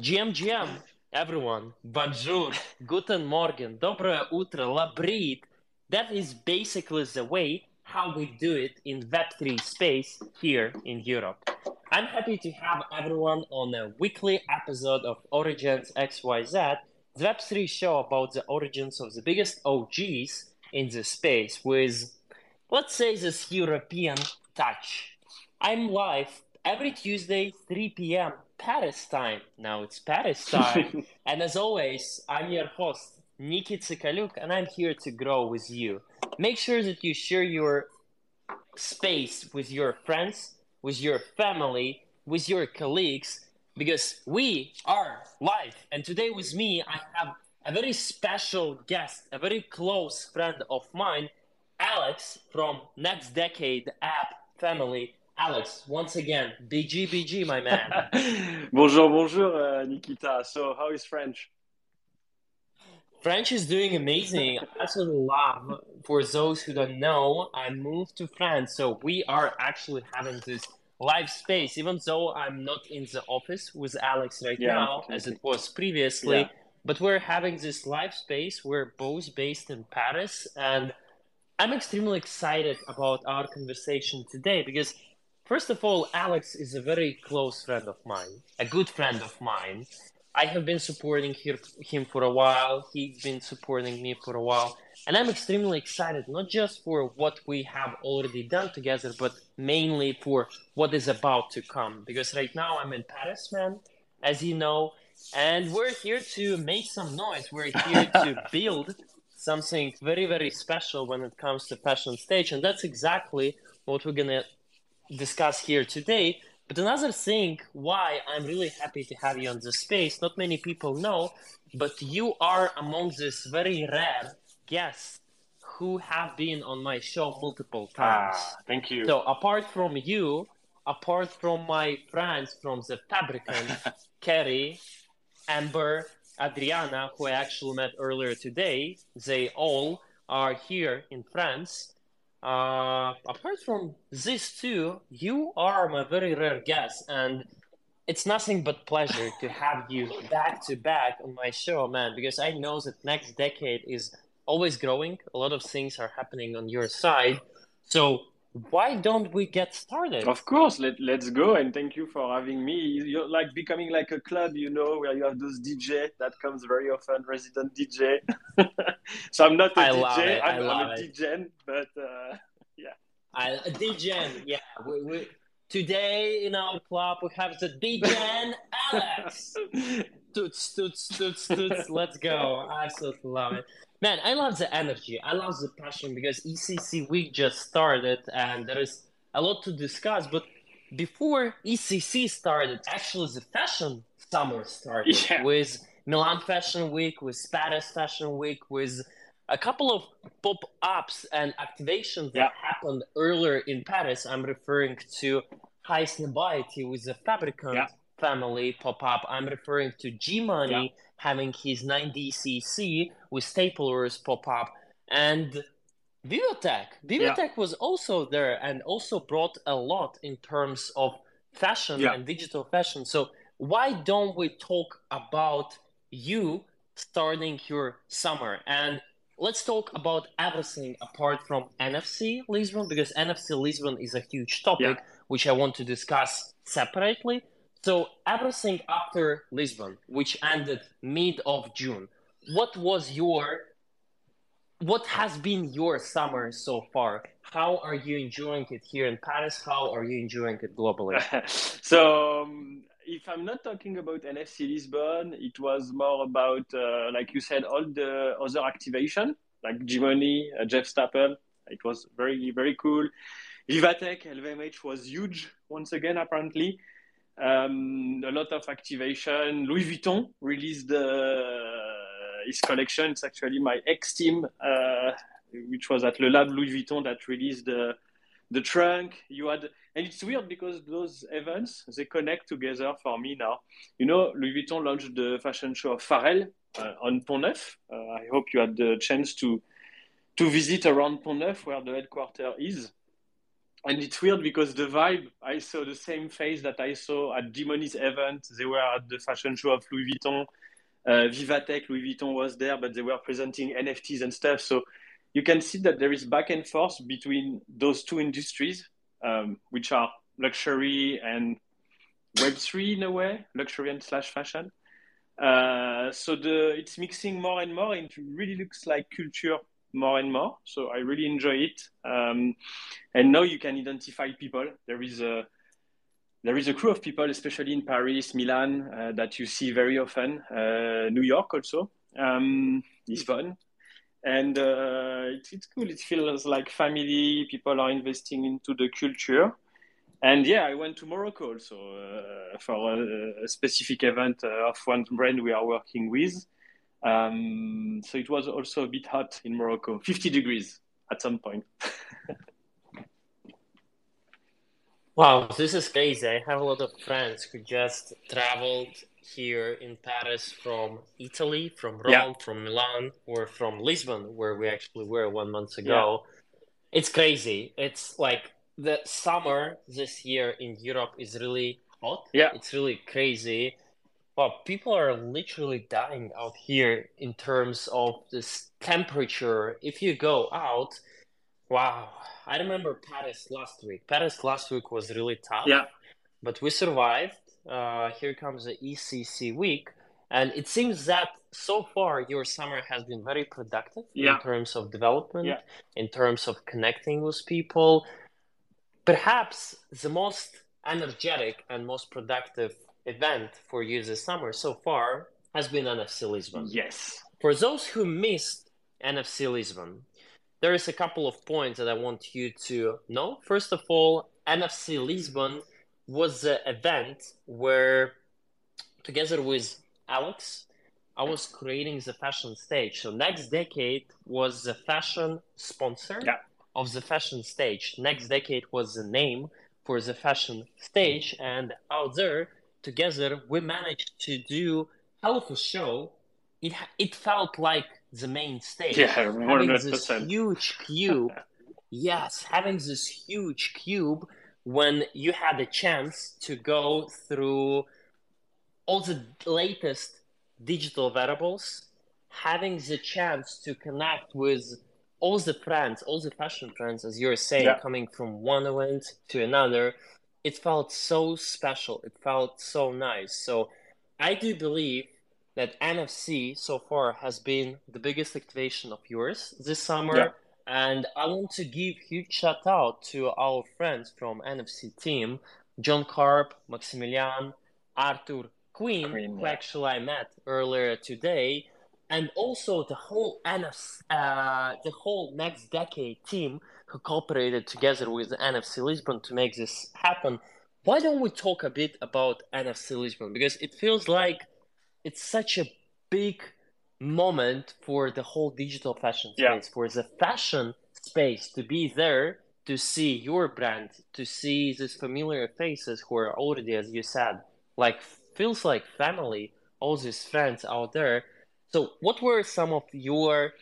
GM, GM, everyone, bonjour, guten morgen, доброе утро, labrīt. That is basically the way how we do it in Web3 space here in Europe. I'm happy to have everyone on a weekly episode of OriGensXYZ, the Web3 show about the origins of the biggest OGs in the space with, let's say, this European touch. I'm live every Tuesday, 3 p.m. Paris time. Now it's Paris time. and as always, I'm your host, Niki Tsikaluk, and I'm here to grow with you. Make sure that you share your space with your friends, with your family, with your colleagues, because we are live. And today with me, I have a very special guest, a very close friend of mine, Alex from Next Decade app family. Alex, once again, BG, BG, my man. bonjour, bonjour, uh, Nikita. So, how is French? French is doing amazing. I absolutely love. For those who don't know, I moved to France, so we are actually having this live space. Even though I'm not in the office with Alex right yeah, now, as it was previously, yeah. but we're having this live space. We're both based in Paris, and I'm extremely excited about our conversation today because First of all, Alex is a very close friend of mine, a good friend of mine. I have been supporting him for a while. He's been supporting me for a while. And I'm extremely excited, not just for what we have already done together, but mainly for what is about to come. Because right now I'm in Paris, man, as you know, and we're here to make some noise. We're here to build something very, very special when it comes to fashion stage. And that's exactly what we're going to discuss here today. But another thing why I'm really happy to have you on the space, not many people know, but you are among this very rare guests who have been on my show multiple times. Ah, thank you. So apart from you, apart from my friends from the Fabricant, Kerry, Amber, Adriana, who I actually met earlier today, they all are here in France. Uh, apart from these two, you are my very rare guest, and it's nothing but pleasure to have you back to back on my show, man. Because I know that next decade is always growing. A lot of things are happening on your side, so why don't we get started? Of course, let, let's go. And thank you for having me. You're like becoming like a club, you know, where you have those DJ that comes very often, resident DJ. so I'm not a I DJ, I'm, I'm, a DJ, but uh, yeah. I, a DJ, yeah. We, we, today in our club, we have the DJ Alex. toots, toots, toots, toots. Let's go. I absolutely love it. Man, I love the energy. I love the passion because EthCC week just started and there is a lot to discuss. But before EthCC started, actually the fashion summer started yeah. with Milan Fashion Week, with Paris Fashion Week, with a couple of pop ups and activations that yeah. happened earlier in Paris. I'm referring to Highsnobiety with the Fabricant yeah. family pop up. I'm referring to G Money having his 9DCC with Stapleverse pop up. And Vivatech, Vivatech yeah. was also there and also brought a lot in terms of fashion yeah. and digital fashion. So why don't we talk about you starting your summer and let's talk about everything apart from NFC Lisbon because NFC Lisbon is a huge topic yeah. which I want to discuss separately. So everything after Lisbon, which ended mid of June, what was your what has been your summer so far? How are you enjoying it here in Paris? How are you enjoying it globally? so, um, if I'm not talking about NFC Lisbon, it was more about, uh, like you said, all the other activation, like G-Money, uh, Jeff Staple. It was very, very cool. Vivatech, LVMH was huge once again, apparently. Um, a lot of activation. Louis Vuitton released his collection. It's actually my ex team, uh, which was at Le Lab Louis Vuitton, that released the the trunk. You had, and it's weird because those events they connect together for me now. You know, Louis Vuitton launched the fashion show of Pharrell uh, on Pont Neuf. Uh, I hope you had the chance to to visit around Pont Neuf, where the headquarters is and it's weird because the vibe I saw the same face that I saw at G-Money's event. They were at the fashion show of Louis Vuitton. Uh, Vivatech, Louis Vuitton was there, but they were presenting NFTs and stuff. So you can see that there is back and forth between those two industries, um, which are luxury and Web3 in a way, luxury and slash fashion. Uh, so the it's mixing more and more. It really looks like culture more and more. So I really enjoy it. Um, and now you can identify people. There is a there is a crew of people, especially in Paris, Milan, uh, that you see very often. Uh, New York also, um, Lisbon, and uh, it's, it's cool. It feels like family. People are investing into the culture. And yeah, I went to Morocco also uh, for a, a, specific event uh, of one brand we are working with. Um, so it was also a bit hot in Morocco, 50 degrees at some point. wow, this is crazy. I have a lot of friends who just traveled here in Paris from Italy, from Rome, yeah. from Milan, or from Lisbon, where we actually were one month ago. Yeah. It's crazy. It's like the summer this year in Europe is really hot. Yeah. It's really crazy. But people are literally dying out here in terms of this temperature. If you go out, wow. I remember Paris last week. Paris last week was really tough. Yeah. But we survived. Uh, here comes the ECC week. And it seems that so far your summer has been very productive yeah. in terms of development, yeah. in terms of connecting with people, Perhaps the most energetic and most productive event for you this summer so far has been NFC Lisbon. Yes. For those who missed NFC Lisbon, there is a couple of points that I want you to know. First of all, NFC Lisbon was the event where, together with Alex, I was creating the fashion stage. So next decade was the fashion sponsor. Yeah of the fashion stage. Next decade was the name for the fashion stage, and out there together we managed to do hell of a show. It it felt like the main stage. Yeah, having this huge cube. yes, having this huge cube when you had a chance to go through all the latest digital variables, having the chance to connect with all the trends, all the fashion trends, as you're saying, yeah. coming from one event to another, it felt so special. It felt so nice. So I do believe that NFC so far has been the biggest activation of yours this summer. Yeah. And I want to give huge shout out to our friends from NFC team, John Karp, Maximilian, Arthur Queen, Queen who yeah. actually I met earlier today and also the whole NFC, uh, the whole next decade team who cooperated together with NFC Lisbon to make this happen. Why don't we talk a bit about NFC Lisbon? Because it feels like it's such a big moment for the whole digital fashion space, yeah. for the fashion space to be there to see your brand, to see these familiar faces who are already, as you said, like feels like family, all these friends out there so, what were some of your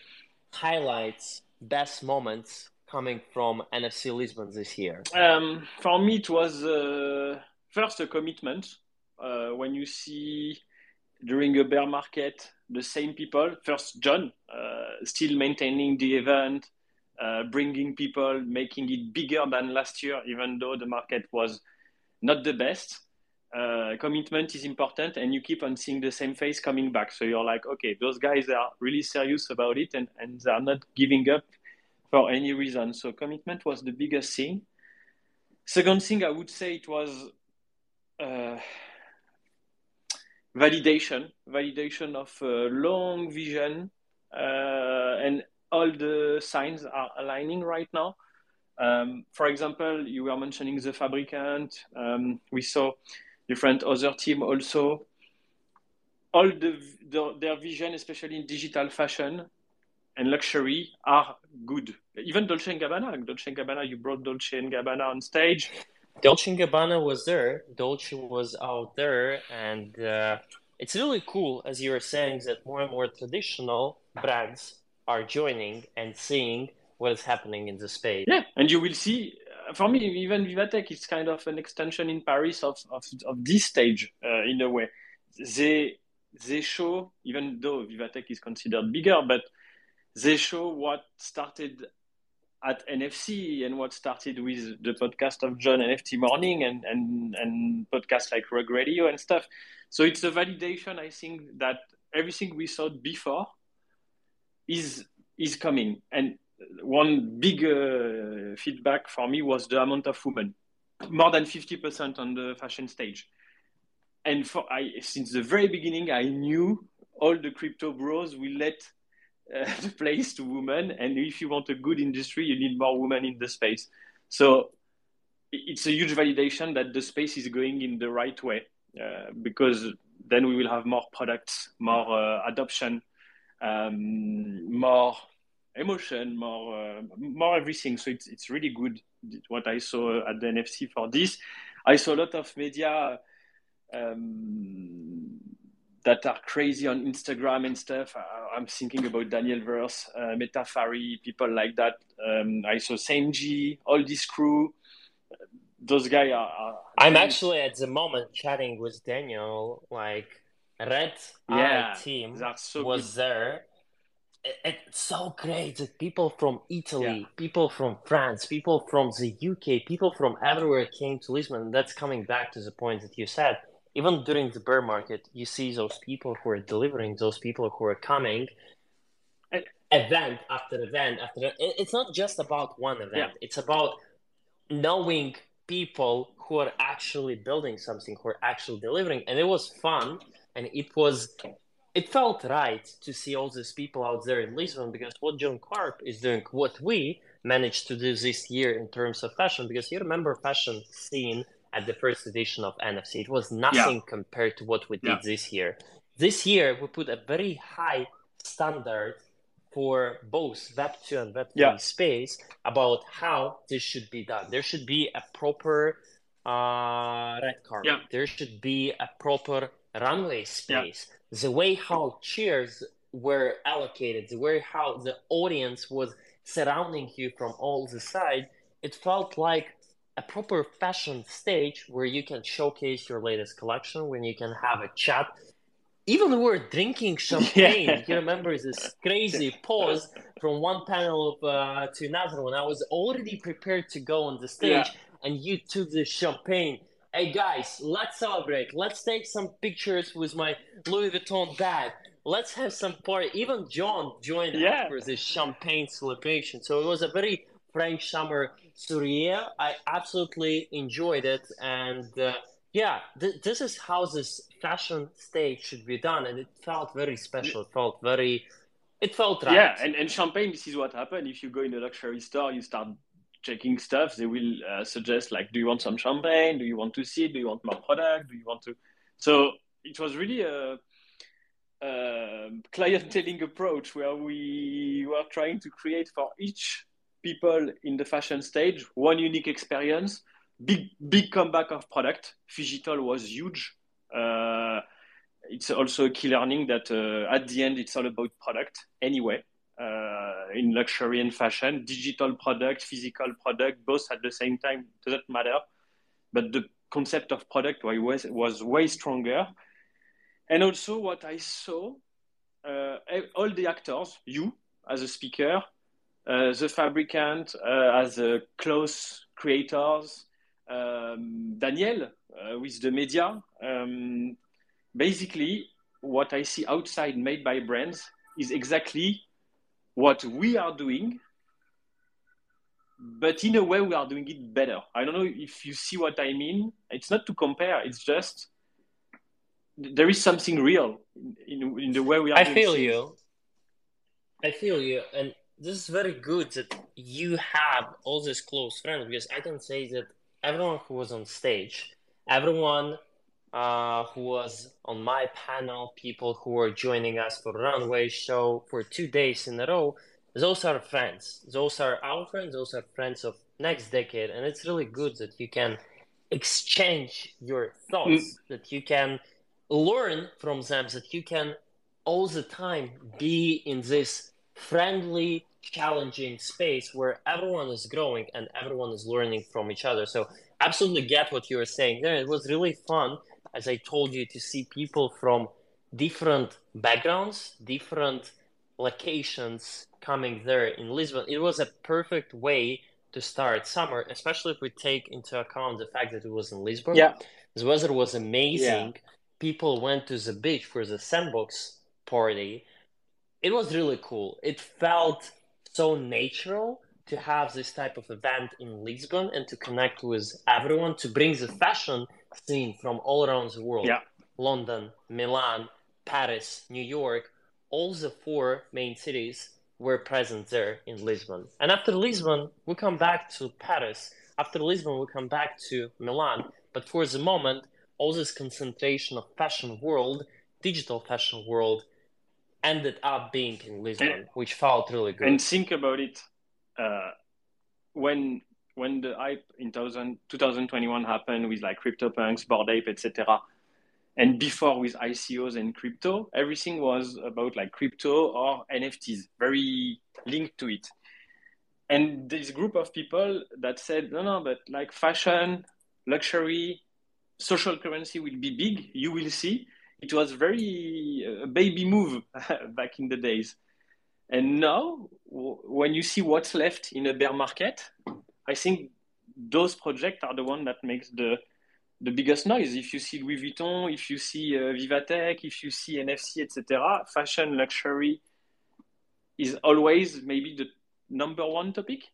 highlights, best moments coming from NFC Lisbon this year? Um, for me, it was uh, first a commitment. Uh, when you see during a bear market the same people, first John, uh, still maintaining the event, uh, bringing people, making it bigger than last year, even though the market was not the best uh, commitment is important and you keep on seeing the same face coming back so you're like okay those guys are really serious about it and, and they're not giving up for any reason so commitment was the biggest thing second thing i would say it was uh, validation validation of long vision uh, and all the signs are aligning right now um, for example, you were mentioning the fabricant. Um, we saw different other team also. All the, the, their vision, especially in digital fashion and luxury, are good. Even Dolce and Gabbana, Dolce and Gabbana, you brought Dolce and Gabbana on stage. Dolce and Gabbana was there. Dolce was out there, and uh, it's really cool, as you were saying, that more and more traditional brands are joining and seeing what is happening in the space. Yeah, and you will see for me, even Vivatech is kind of an extension in Paris of of, of this stage uh, in a way. They they show, even though Vivatech is considered bigger, but they show what started at NFC and what started with the podcast of John NFT Morning and and and podcasts like Rug Radio and stuff. So it's a validation, I think, that everything we saw before is is coming. And one big uh, feedback for me was the amount of women, more than fifty percent on the fashion stage. And for I, since the very beginning, I knew all the crypto bros will let place to women. And if you want a good industry, you need more women in the space. So it's a huge validation that the space is going in the right way uh, because then we will have more products, more uh, adoption, um, more emotion, more uh, more everything. So it's it's really good what I saw at the NFC for this. I saw a lot of media. Um, that are crazy on Instagram and stuff. I, am thinking about Daniel Verse, uh, Metafari, people like that. Um, I saw Senji, all this crew. Those guys are. are I'm actually at the moment chatting with Daniel. Like Red yeah, Eye team so was good. there. It, it's so great that people from Italy, yeah. people from France, people from the UK, people from everywhere came to Lisbon. That's coming back to the point that you said even during the bear market, you see those people who are delivering, those people who are coming, event after event after. It's not just about one event. Yeah. It's about knowing people who are actually building something, who are actually delivering, and it was fun, and it was. It felt right to see all these people out there in Lisbon because what John Karp is doing, what we managed to do this year in terms of fashion, because you remember fashion scene at the first edition of NFC. It was nothing yeah. compared to what we did yeah. this year. This year, we put a very high standard for both Web2 and Web3 yeah. space about how this should be done. There should be a proper uh, red carpet. Yeah. There should be a proper runway space. Yeah. The way how chairs were allocated, the way how the audience was surrounding you from all the side, it felt like a proper fashion stage where you can showcase your latest collection, when you can have a chat. Even we were drinking champagne. Yeah. You remember this crazy pause from one panel of, uh, to another one. I was already prepared to go on the stage, yeah. and you took the champagne. Hey guys, let's celebrate. Let's take some pictures with my Louis Vuitton bag. Let's have some party. Even John joined yeah. for this champagne celebration. So it was a very french Summer Surya. I absolutely enjoyed it, and uh, yeah, th- this is how this fashion stage should be done, and it felt very special. It felt very, it felt right. Yeah, and, and champagne. This is what happened. If you go in a luxury store, you start checking stuff. They will uh, suggest like, do you want some champagne? Do you want to see? Do you want more product? Do you want to? So it was really a. Uh, clienteling approach where we were trying to create for each people in the fashion stage, one unique experience, big big comeback of product. Phygital was huge. Uh, it's also a key learning that uh, at the end it's all about product anyway. Uh, in luxury and fashion, digital product, physical product, both at the same time doesn't matter. But the concept of product was was way stronger. And also what I saw, uh, all the actors, you as a speaker, the fabricant uh, as a close creators, um, Daniel uh, with the media. Um, basically, what I see outside made by brands is exactly what we are doing, but in a way we are doing it better. I don't know if you see what I mean. It's not to compare. It's just there is something real in, in, in the way we are. I feel things. you. I feel you, and this is very good that you have all these close friends because I can say that everyone who was on stage, everyone uh, who was on my panel, people who were joining us for runway show for two days in a row, those are friends. Those are our friends. Those are friends of next decade, and it's really good that you can exchange your thoughts, mm. that you can learn from them, that you can all the time be in this friendly, challenging space where everyone is growing and everyone is learning from each other. So absolutely get what you were saying there. It was really fun, as I told you, to see people from different backgrounds, different locations coming there in Lisbon. It was a perfect way to start summer, especially if we take into account the fact that it was in Lisbon. Yeah. The weather was amazing. Yeah. People went to the beach for the sandbox party. It was really cool. It felt so natural to have this type of event in Lisbon and to connect with everyone, to bring the fashion scene from all around the world. Yeah. London, Milan, Paris, New York, all the four main cities were present there in Lisbon. And after Lisbon, we come back to Paris. After Lisbon, we come back to Milan. But for the moment, all this concentration of fashion world, digital fashion world, ended up being in Lisbon, and, which felt really good. And think about it, uh, when when the hype in 2000, 2021 happened with like CryptoPunks, Bored Ape, etc., and before with ICOs and crypto, everything was about like crypto or NFTs, very linked to it. And this group of people that said, no, no, but like fashion, luxury, social currency will be big. You will see. It was very uh, baby move back in the days. And now, when you see what's left in a bear market, I think those projects are the one that makes the the biggest noise. If you see Louis Vuitton, if you see uh, Vivatech, if you see NFC, etc., fashion luxury is always maybe the number one topic,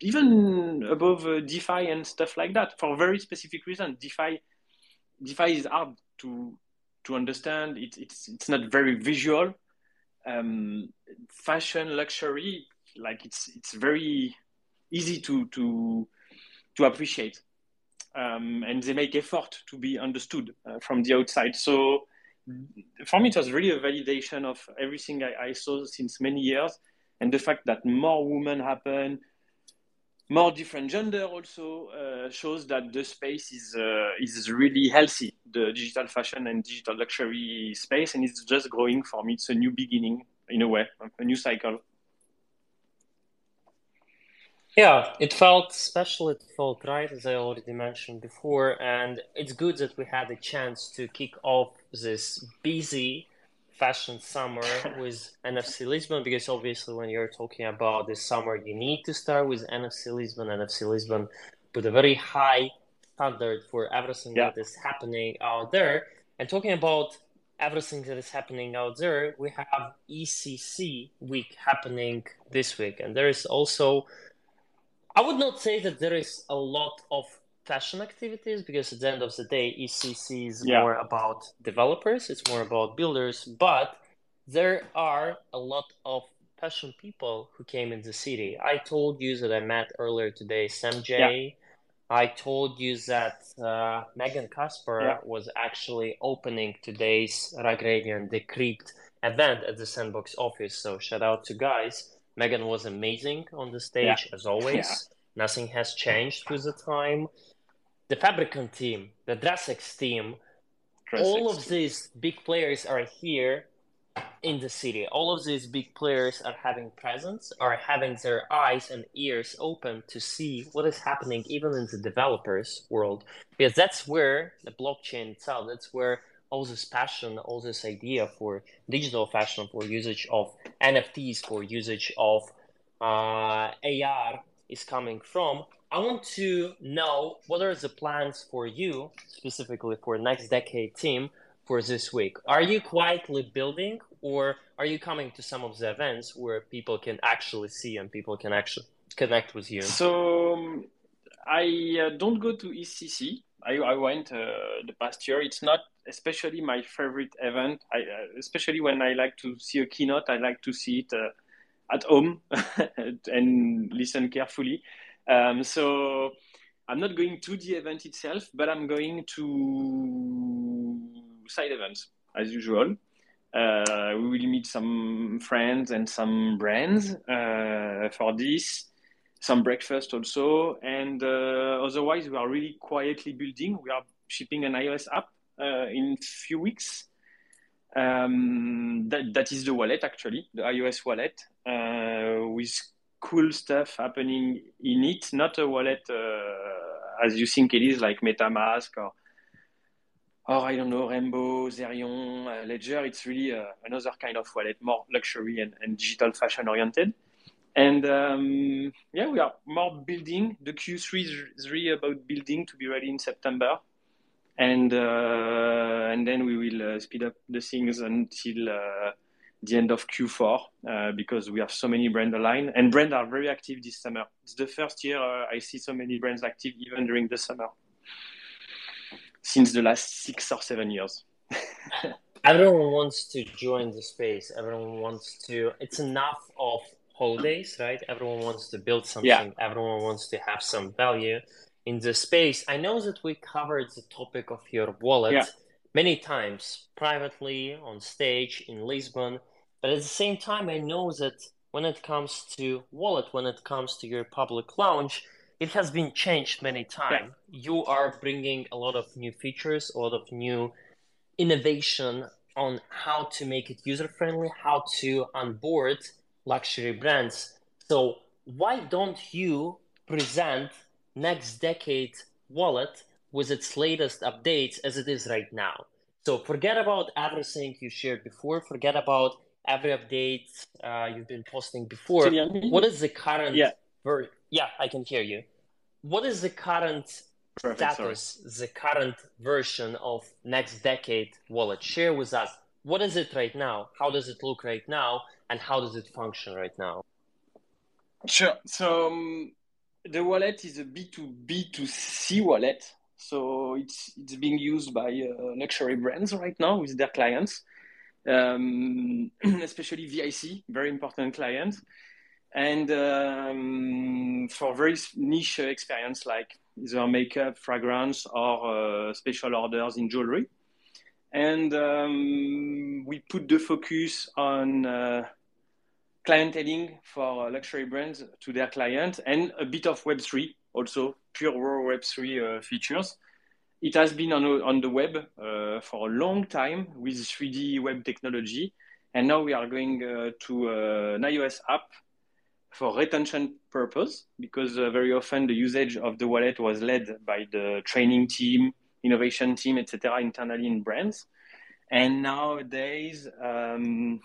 even above uh, DeFi and stuff like that for very specific reason. DeFi, DeFi is hard to to understand. It, it's it's not very visual. Um, fashion luxury, like it's it's very easy to to to appreciate um, and they make effort to be understood uh, from the outside. So for me, it was really a validation of everything I, I, saw since many years, and the fact that more women happen, more different gender also uh, shows that the space is uh, is really healthy. The digital fashion and digital luxury space, and it's just growing for me. It's a new beginning in a way, a new cycle. Yeah, it felt special. It felt right, as I already mentioned before, and it's good that we had a chance to kick off this busy fashion summer with NFC Lisbon because obviously, when you're talking about this summer, you need to start with NFC Lisbon. NFC Lisbon put a very high standard for everything yeah. that is happening out there. And talking about everything that is happening out there, we have EthCC week happening this week, and there is also I would not say that there is a lot of fashion activities because at the end of the day, EthCC is yeah. more about developers, it's more about builders, but there are a lot of fashion people who came in the city. I told you that I met earlier today Sam J. Yeah. I told you that uh, Megan Kaspar yeah. was actually opening today's Rug Radio and Decrypt event at the Sandbox office. So shout out to guys. Megan was amazing on the stage yeah. as always. Yeah. Nothing has changed with the time. The Fabricant team, the DRESSX team, all of these big players are here in the city. All of these big players are having presence, are having their eyes and ears open to see what is happening even in the developers world. Because that's where the blockchain itself, that's where all this passion, all this idea for digital fashion, for usage of NFTs, for usage of uh, AR is coming from. I want to know what are the plans for you, specifically for next decade team, for this week. Are you quietly building, or are you coming to some of the events where people can actually see and people can actually connect with you? So um, I uh, don't go to EthCC. I, I went uh, the past year. It's not especially my favorite event. I, uh, especially when I like to see a keynote, I like to see it uh, at home and listen carefully. Um, so I'm not going to the event itself, but I'm going to side events as usual. Uh, we will meet some friends and some brands uh, for this, some breakfast also, and uh, otherwise we are really quietly building. We are shipping an iOS app uh, in few weeks. Um, that, that is the wallet actually, the iOS wallet uh, with cool stuff happening in it. Not a wallet uh, as you think it is, like MetaMask or or I don't know, Rainbow, Zerion, uh, Ledger. It's really uh, another kind of wallet, more luxury and, and digital fashion oriented. And um, yeah, we are more building. The Q3 is really about building to be ready in September and uh, and then we will uh, speed up the things until uh, the end of Q4 uh, because we have so many brands aligned and brands are very active this summer. It's the first year uh, I see so many brands active even during the summer since the last six or seven years. Everyone wants to join the space. Everyone wants to. It's enough of holidays, right? Everyone wants to build something. Yeah. Everyone wants to have some value in the space. I know that we covered the topic of your wallet yeah. many times, privately, on stage, in Lisbon. But at the same time, I know that when it comes to wallet, when it comes to your public launch, it has been changed many times. Yeah. You are bringing a lot of new features, a lot of new innovation on how to make it user friendly, how to onboard luxury brands. So why don't you present next decade wallet with its latest updates as it is right now. So forget about everything you shared before. Forget about every update uh, you've been posting before. What is the current? Yeah. Ver- yeah, I can hear you. What is the current Perfect, status? Sorry. The current version of next decade wallet? Share with us. What is it right now? How does it look right now? And how does it function right now? Sure. So um, the wallet is a B2B2C wallet. So it's, it's being used by uh, luxury brands right now with their clients, um, especially VIC, very important client, And um, for very niche experience like either makeup, fragrance, or uh, special orders in jewelry. And um, we put the focus on uh, clienteling for luxury brands to their clients and a bit of Web3 also, pure raw Web3 uh, features. It has been on, on the web uh, for a long time with 3D web technology. And now we are going uh, to uh, an iOS app for retention purpose because uh, very often the usage of the wallet was led by the training team, innovation team, etc., internally in brands. And nowadays, um,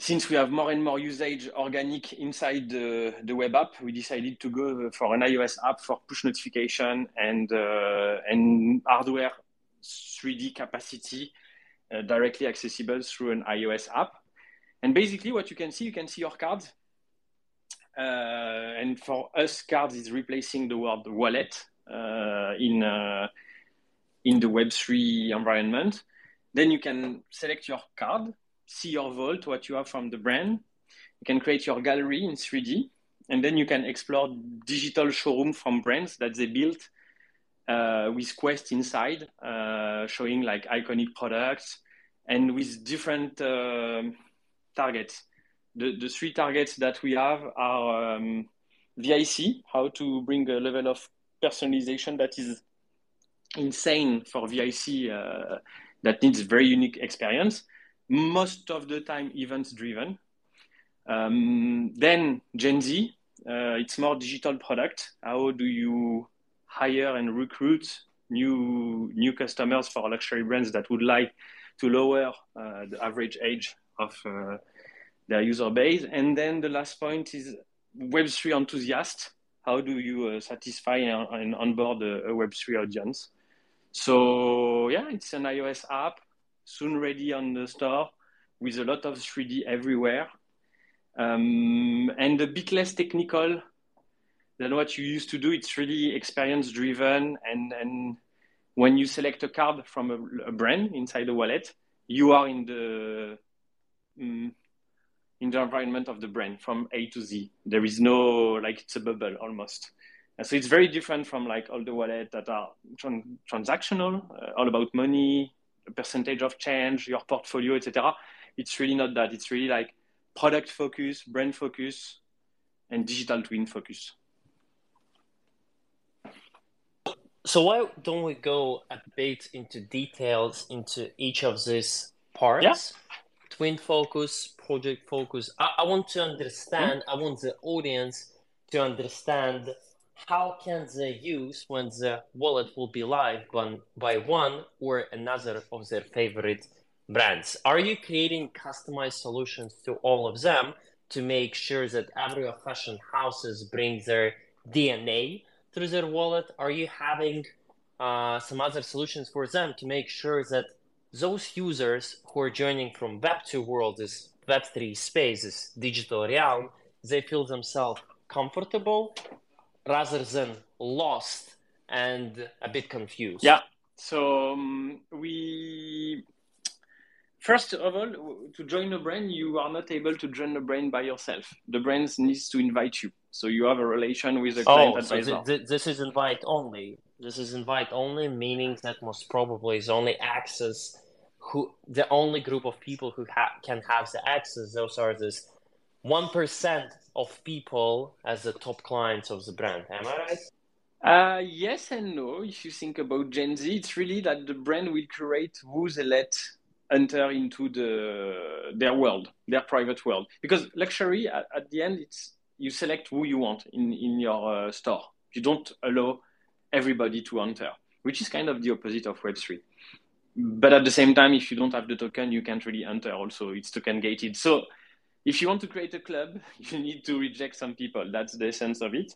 since we have more and more usage organic inside the, the web app, we decided to go for an iOS app for push notification and uh, and hardware 3D capacity uh, directly accessible through an iOS app. And basically, what you can see, you can see your cards. Uh, and for us, cards is replacing the word wallet uh, in uh, in the Web3 environment. Then you can select your card see your vault, what you have from the brand. You can create your gallery in 3D, and then you can explore digital showroom from brands that they built uh, with Quest inside, uh, showing like iconic products and with different uh, targets. The, the three targets that we have are um, VIC, how to bring a level of personalization that is insane for VIC uh, that needs very unique experience most of the time events driven. Um, then Gen Z, uh, it's more digital product. How do you hire and recruit new new customers for luxury brands that would like to lower uh, the average age of uh, their user base? And then the last point is Web3 enthusiast. How do you uh, satisfy and, and onboard a, a Web3 audience? So yeah, it's an iOS app soon ready on the store with a lot of 3D everywhere. Um, and a bit less technical than what you used to do. It's really experience driven. And, and when you select a card from a, a brand inside the wallet, you are in the um, in the environment of the brand from A to Z. There is no like it's a bubble almost. And so it's very different from like all the wallets that are tran- transactional, uh, all about money, percentage of change, your portfolio, etc. It's really not that. It's really like product focus, brand focus, and digital twin focus. So why don't we go a bit into details into each of these parts? Yeah. Twin focus, project focus. I, I want to understand. Mm-hmm. I want the audience to understand how can they use when the wallet will be live by, one or another of their favorite brands. Are you creating customized solutions to all of them to make sure that every fashion houses bring their DNA through their wallet? Are you having uh, some other solutions for them to make sure that those users who are joining from Web2 world, this Web3 space, this digital realm, they feel themselves comfortable rather than lost and a bit confused? Yeah. So um, we first of all, to join a brain, you are not able to join a brain by yourself. The brain needs to invite you. So you have a relation with a client oh, advisor. So th- th- this is invite only. This is invite only, meaning that most probably is only access who the only group of people who ha- can have the access. Those are these 1% of people as the top clients of the brand. Am I right? Uh, yes and no. If you think about Gen Z, it's really that the brand will create who they let enter into the their world, their private world. Because luxury, at, at the end, it's you select who you want in in your uh, store. You don't allow everybody to enter, which is kind of the opposite of Web three. But at the same time, if you don't have the token, you can't really enter. Also, it's token gated. So if you want to create a club, you need to reject some people. That's the essence of it.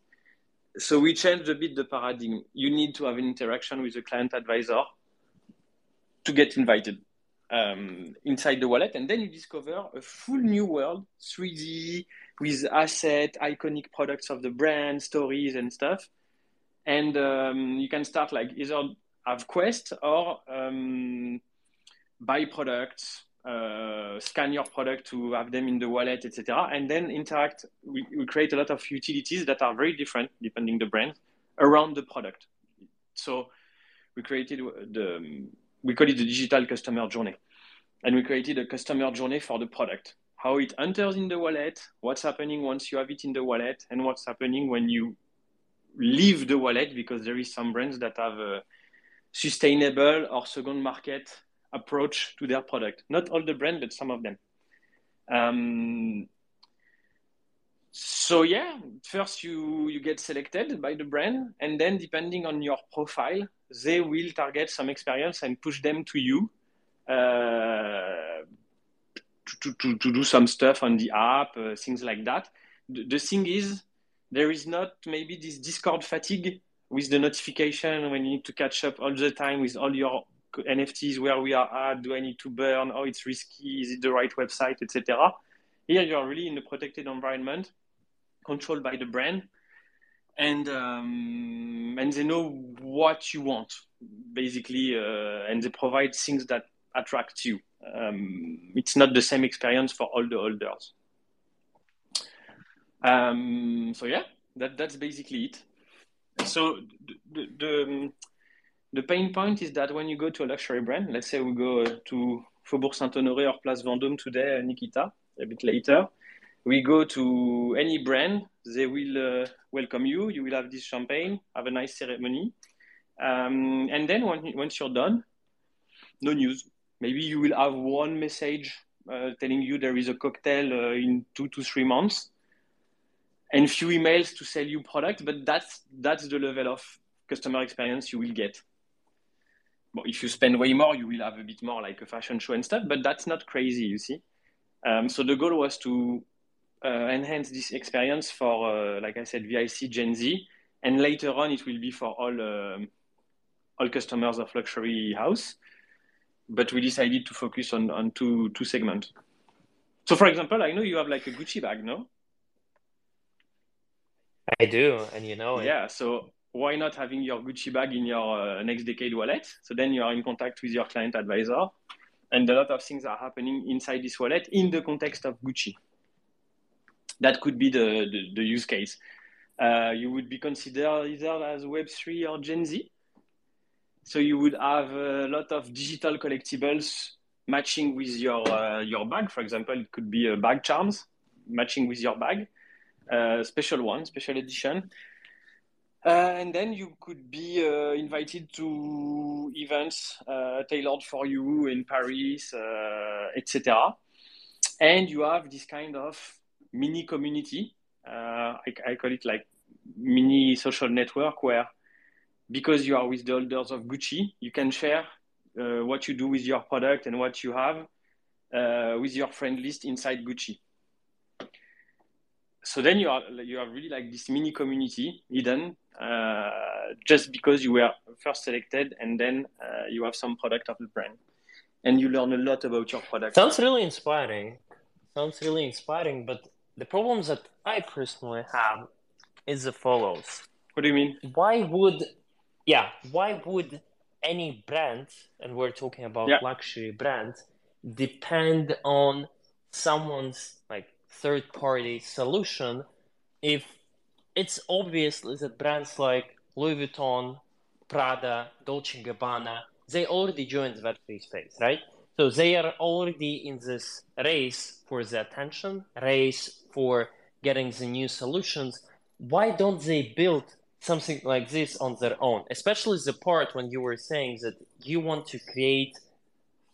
So we changed a bit the paradigm. You need to have an interaction with a client advisor to get invited um, inside the wallet, and then you discover a full new world, 3D with asset, iconic products of the brand, stories and stuff. And um, you can start like either have quest or um, buy products, uh, scan your product to have them in the wallet, etc. And then interact. We, we create a lot of utilities that are very different depending the brand around the product. So we created the we call it the digital customer journey. And we created a customer journey for the product. How it enters in the wallet, what's happening once you have it in the wallet, and what's happening when you leave the wallet, because there is some brands that have a sustainable or second market approach to their product. Not all the brands, but some of them. Um, so yeah, first you you get selected by the brand, and then depending on your profile, they will target some experience and push them to you uh, to, to, to do some stuff on the app, uh, things like that. The, the thing is, there is not maybe this Discord fatigue with the notification when you need to catch up all the time with all your NFTs, where we are at, do I need to burn? Oh, it's risky. Is it the right website, etc. Here you are really in a protected environment, controlled by the brand, and um, and they know what you want basically, uh, and they provide things that attract you. Um, it's not the same experience for all the holders. Um, so yeah, that that's basically it. So the, the the pain point is that when you go to a luxury brand, let's say we go to Faubourg Saint-Honoré or Place Vendôme today, Nikita, a bit later, we go to any brand, they will uh, welcome you. You will have this champagne, have a nice ceremony, um, and then when, once you're done, no news. Maybe you will have one message uh, telling you there is a cocktail uh, in two to three months, and few emails to sell you product, But that's that's the level of customer experience you will get. If you spend way more, you will have a bit more like a fashion show and stuff. But that's not crazy, you see. Um, so the goal was to uh, enhance this experience for, uh, like I said, VIC Gen Z, and later on it will be for all um, all customers of luxury house. But we decided to focus on on two two segments. So, for example, I know you have like a Gucci bag, no? I do, and you know it. Yeah. So why not having your Gucci bag in your uh, next decade wallet? So then you are in contact with your client advisor, and a lot of things are happening inside this wallet in the context of Gucci that could be the, the, the use case. Uh, you would be considered either as Web3 or Gen Z. So you would have a lot of digital collectibles matching with your, uh, your bag. For example, it could be a bag charms matching with your bag, uh, special one, special edition. Uh, and then you could be uh, invited to events uh, tailored for you in Paris, uh, etc. And you have this kind of mini community. Uh, I, I, call it like mini social network where, because you are with the holders of Gucci, you can share uh, what you do with your product and what you have with your friend list inside Gucci so then you are you are really like this mini community hidden just because you were first selected and then uh, you have some product of the brand. And you learn a lot about your product. Sounds really inspiring. Sounds really inspiring but the problems that i personally have is the follows what do you mean? Why would yeah why would any brand and we're talking about yeah. luxury brands depend on someone's like third party solution if it's obvious that brands like Louis Vuitton, Prada, Dolce & Gabbana, they already joined the Web3 space, right? So they are already in this race for the attention, race for getting the new solutions. Why don't they build something like this on their own? Especially the part when you were saying that you want to create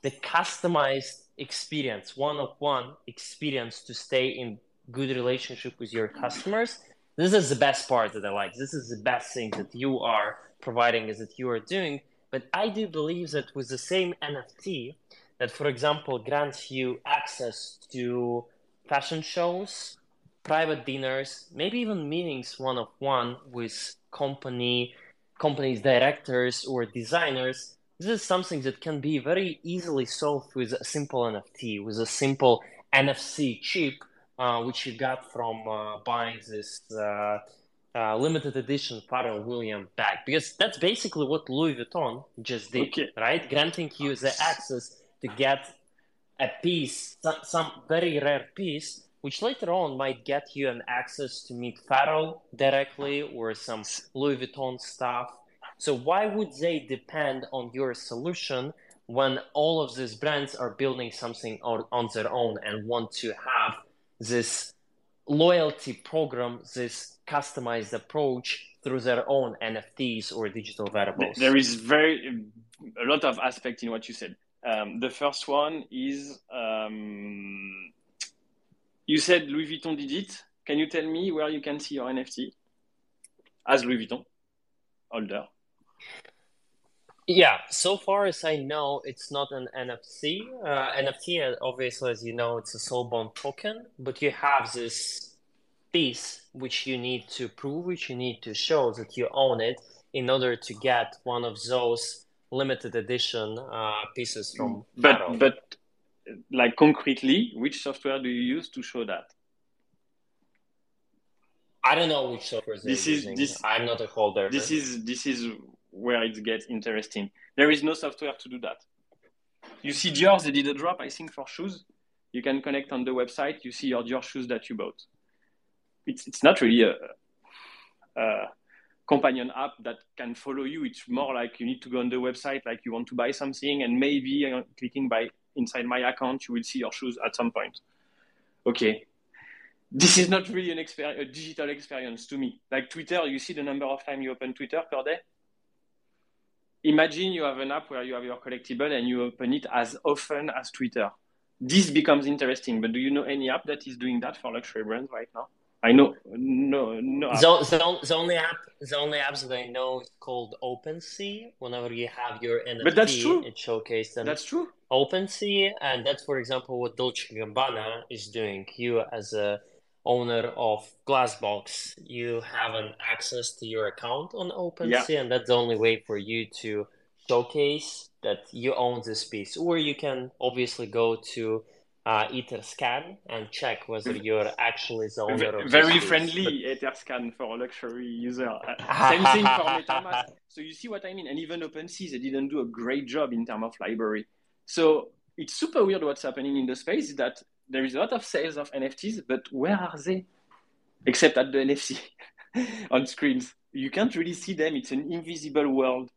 the customized experience, one of one experience to stay in good relationship with your customers. This is the best part that I like. This is the best thing that you are providing is that you are doing. But I do believe that with the same NFT that, for example, grants you access to fashion shows, private dinners, maybe even meetings one of one with company companies directors or designers this is something that can be very easily solved with a simple NFT, with a simple NFC chip, uh, which you got from uh, buying this uh, uh limited edition Pharrell Williams bag. Because that's basically what Louis Vuitton just did, okay. right? Granting you the access to get a piece, some very rare piece, which later on might get you an access to meet Pharrell directly or some Louis Vuitton stuff so why would they depend on your solution when all of these brands are building something on, on their own and want to have this loyalty program, this customized approach through their own NFTs or digital wearables? There is very a lot of aspect in what you said. Um, the first one is um, you said Louis Vuitton did it. Can you tell me where you can see your NFT as Louis Vuitton holder? Yeah, so far as I know, it's not an NFC. Uh, NFT, obviously, as you know, it's a soul-bound token, but you have this piece which you need to prove, which you need to show that you own it in order to get one of those limited edition uh, pieces from. But but like concretely, which software do you use to show that? I don't know which software this is. Using. This, I'm not a holder. This is this is where it gets interesting. There is no software to do that. You see Dior, they did a drop, I think, for shoes. You can connect on the website. You see your Dior shoes that you bought. It's, it's not really a, a companion app that can follow you. It's more like you need to go on the website, like you want to buy something, and maybe uh, clicking by inside my account, you will see your shoes at some point. Okay, this is not really an experience, a digital experience to me. Like Twitter, you see the number of time you open Twitter per day imagine you have an app where you have your collectible and you open it as often as Twitter. This becomes interesting, but do you know any app that is doing that for luxury brands right now? I know, no, no. The, the, the, only app, the only apps that I know is called OpenSea. Whenever you have your NFT, but that's true. it showcases them. That's true. OpenSea, and that's for example what Dolce Gabbana is doing. You as a owner of Glassbox, you have an access to your account on OpenSea, yeah. and that's the only way for you to showcase that you own this piece. Or you can obviously go to uh, Etherscan and check whether you're actually the owner of Very friendly but... Etherscan for a luxury user. Uh, same thing for MetaMask. So you see what I mean? And even OpenSea, they didn't do a great job in terms of library. So it's super weird what's happening in the space that there is a lot of sales of NFTs, but where are they? Except at the NFC on screens. You can't really see them. It's an invisible world.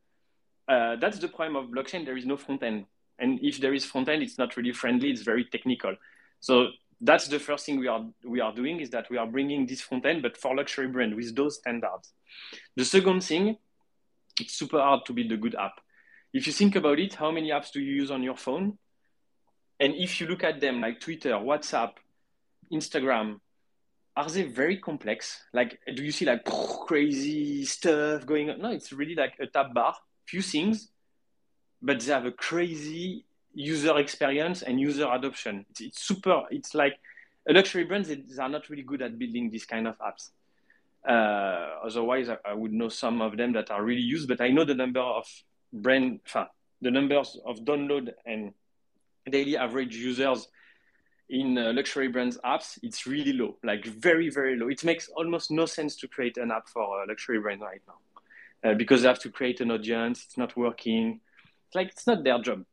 Uh, that's the problem of blockchain. There is no front end. And if there is front end, it's not really friendly. It's very technical. So that's the first thing we are we are doing is that we are bringing this front end, but for luxury brand with those standards. The second thing, it's super hard to build a good app. If you think about it, how many apps do you use on your phone? And if you look at them like Twitter, WhatsApp, Instagram, are they very complex? Like, do you see like crazy stuff going on? No, it's really like a tab bar, few things, but they have a crazy user experience and user adoption. It's, it's super. It's like a luxury brands. They, they are not really good at building this kind of apps. Uh, otherwise, I, I, would know some of them that are really used, but I know the number of brand, the numbers of download and daily average users in uh, luxury brands apps, it's really low, like very, very low. It makes almost no sense to create an app for a luxury brand right now uh, because they have to create an audience. It's not working. It's like it's not their job.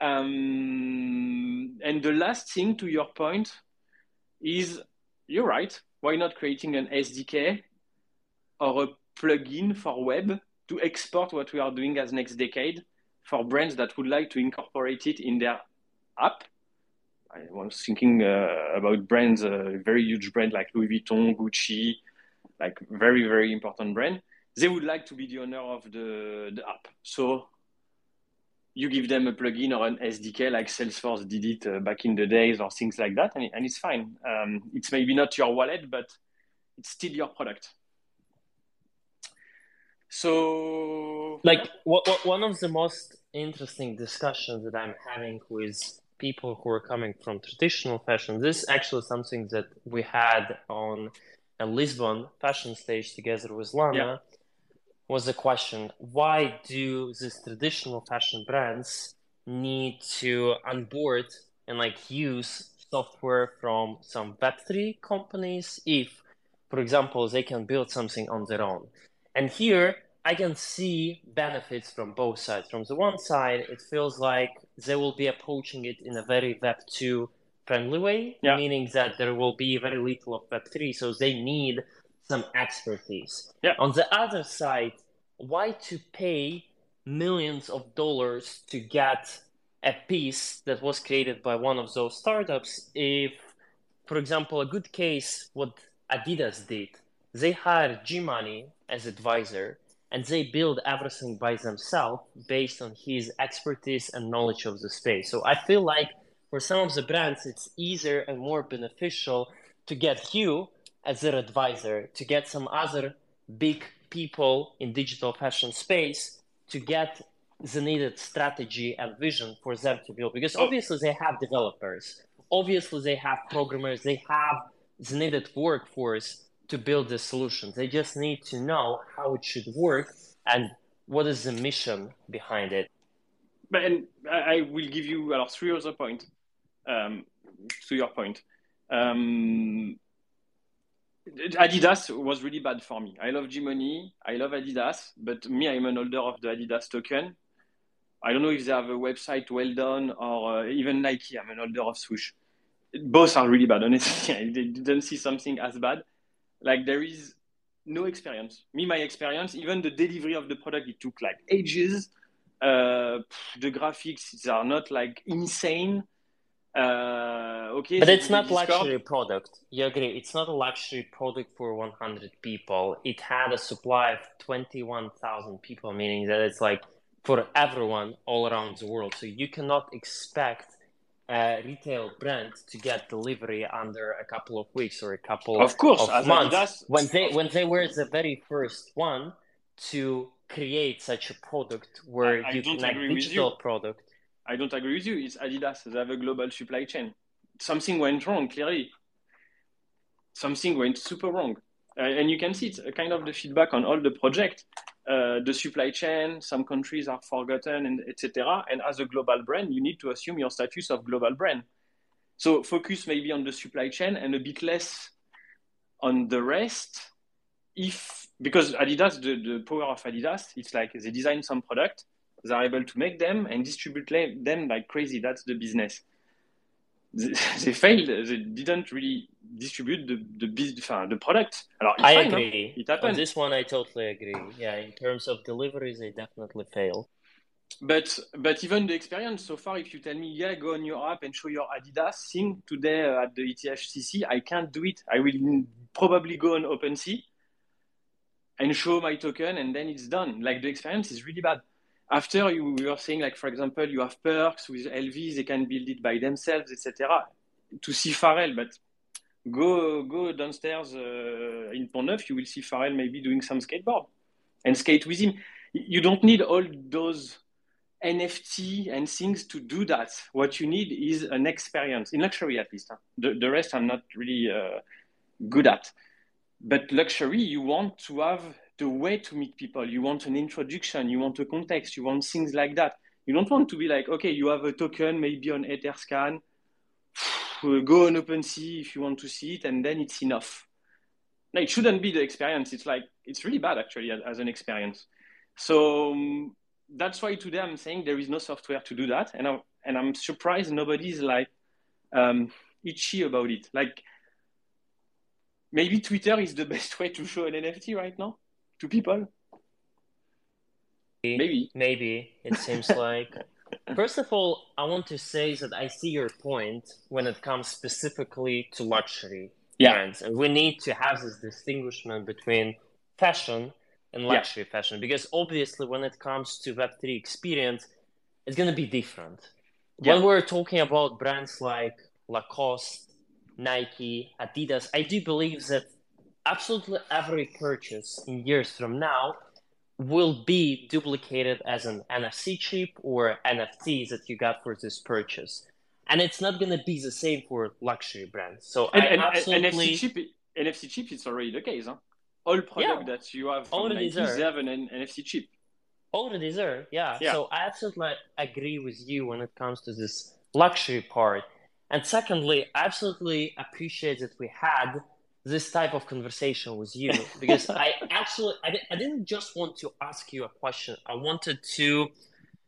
Um, and the last thing to your point is you're right. Why not creating an SDK or a plugin for web to export what we are doing as next decade for brands that would like to incorporate it in their app? I was thinking uh, about brands, a uh, very huge brand like Louis Vuitton, Gucci, like very, very important brand. They would like to be the owner of the, the app. So you give them a plugin or an SDK like Salesforce did it uh, back in the days or things like that, and, and it's fine. Um, it's maybe not your wallet, but it's still your product. So, like, what, what, one of the most interesting discussions that I'm having with people who are coming from traditional fashion, this is actually something that we had on a Lisbon fashion stage together with Lana. Yeah was the question why do these traditional fashion brands need to onboard and like use software from some web3 companies if for example they can build something on their own and here i can see benefits from both sides from the one side it feels like they will be approaching it in a very web2 friendly way yeah. meaning that there will be very little of web3 so they need some expertise. Yeah. On the other side, why to pay millions of dollars to get a piece that was created by one of those startups if, for example, a good case what Adidas did, they hired G-Money as advisor and they build everything by themselves based on his expertise and knowledge of the space. So I feel like for some of the brands, it's easier and more beneficial to get you as their advisor, to get some other big people in digital fashion space to get the needed strategy and vision for them to build. Because obviously they have developers. Obviously they have programmers. They have the needed workforce to build the solution they just need to know how it should work and what is the mission behind it but and i will give you uh, three other points um, to your point um, Adidas was really bad for me. I love G-Money, I love Adidas, but me, I'm an holder of the Adidas token. I don't know if they have a website well done or uh, even Nike. I'm an holder of Swoosh. Both are really bad, honestly. I didn't see something as bad. Like there is no experience. Me, my experience, even the delivery of the product, it took like ages. Uh, the graphics are not like insane. Uh, okay, but it's not luxury product. You agree? It's not a luxury product for 100 people. It had a supply of 21,000 people, meaning that it's like for everyone all around the world. So you cannot expect a retail brand to get delivery under a couple of weeks or a couple of course of months. When they when they were the very first one to create such a product where I, I you connect digital product I don't agree with you. It's Adidas. They have a global supply chain. Something went wrong, clearly. Something went super wrong. Uh, and you can see it's kind of the feedback on all the project. Uh, the supply chain, some countries are forgotten, and etc. And as a global brand, you need to assume your status of global brand. So focus maybe on the supply chain and a bit less on the rest. If because Adidas, the, the power of Adidas, it's like they design some product, they're able to make them and distribute them like crazy. That's the business. They, failed. They didn't really distribute the the, the product. I fine, agree. It happened. On this one, I totally agree. Yeah, in terms of deliveries, they definitely fail. but but even the experience so far, if you tell me, yeah, go on your app and show your Adidas thing today uh, at the ETHCC, I can't do it. I will probably go on OpenSea and show my token, and then it's done. Like the experience is really bad. After you, you were saying, like for example, you have perks with LVs, they can build it by themselves, etc. To see Pharrell, but go go downstairs uh, in Pont Neuf, you will see Pharrell maybe doing some skateboard and skate with him. You don't need all those NFT and things to do that. What you need is an experience in luxury, at least. Huh? The, the rest I'm not really uh, good at. But luxury, you want to have the way to meet people. You want an introduction. You want a context. You want things like that. You don't want to be like, okay, you have a token, maybe on Etherscan. Go on OpenSea if you want to see it, and then it's enough. No, it shouldn't be the experience. It's like it's really bad actually as, as an experience. So um, that's why today I'm saying there is no software to do that, and I'm and I'm surprised nobody's like um, itchy about it. Like maybe Twitter is the best way to show an NFT right now to people. Maybe. Maybe it seems like. First of all, I want to say that I see your point when it comes specifically to luxury yeah. brands, and we need to have this distinguishment between fashion and luxury yeah. fashion because obviously when it comes to web3 experience it's going to be different yeah. when we're talking about brands like lacoste nike adidas i do believe that absolutely every purchase in years from now will be duplicated as an nfc chip or nft that you got for this purchase and it's not going to be the same for luxury brands so and, I and, absolutely... nfc chip nfc chip is already the case huh? all product yeah. that you have from Nike, they have an NFC chip. Already there, yeah. yeah. So I absolutely agree with you when it comes to this luxury part. And secondly, I absolutely appreciate that we had this type of conversation with you because I actually I, di- I didn't just want to ask you a question. I wanted to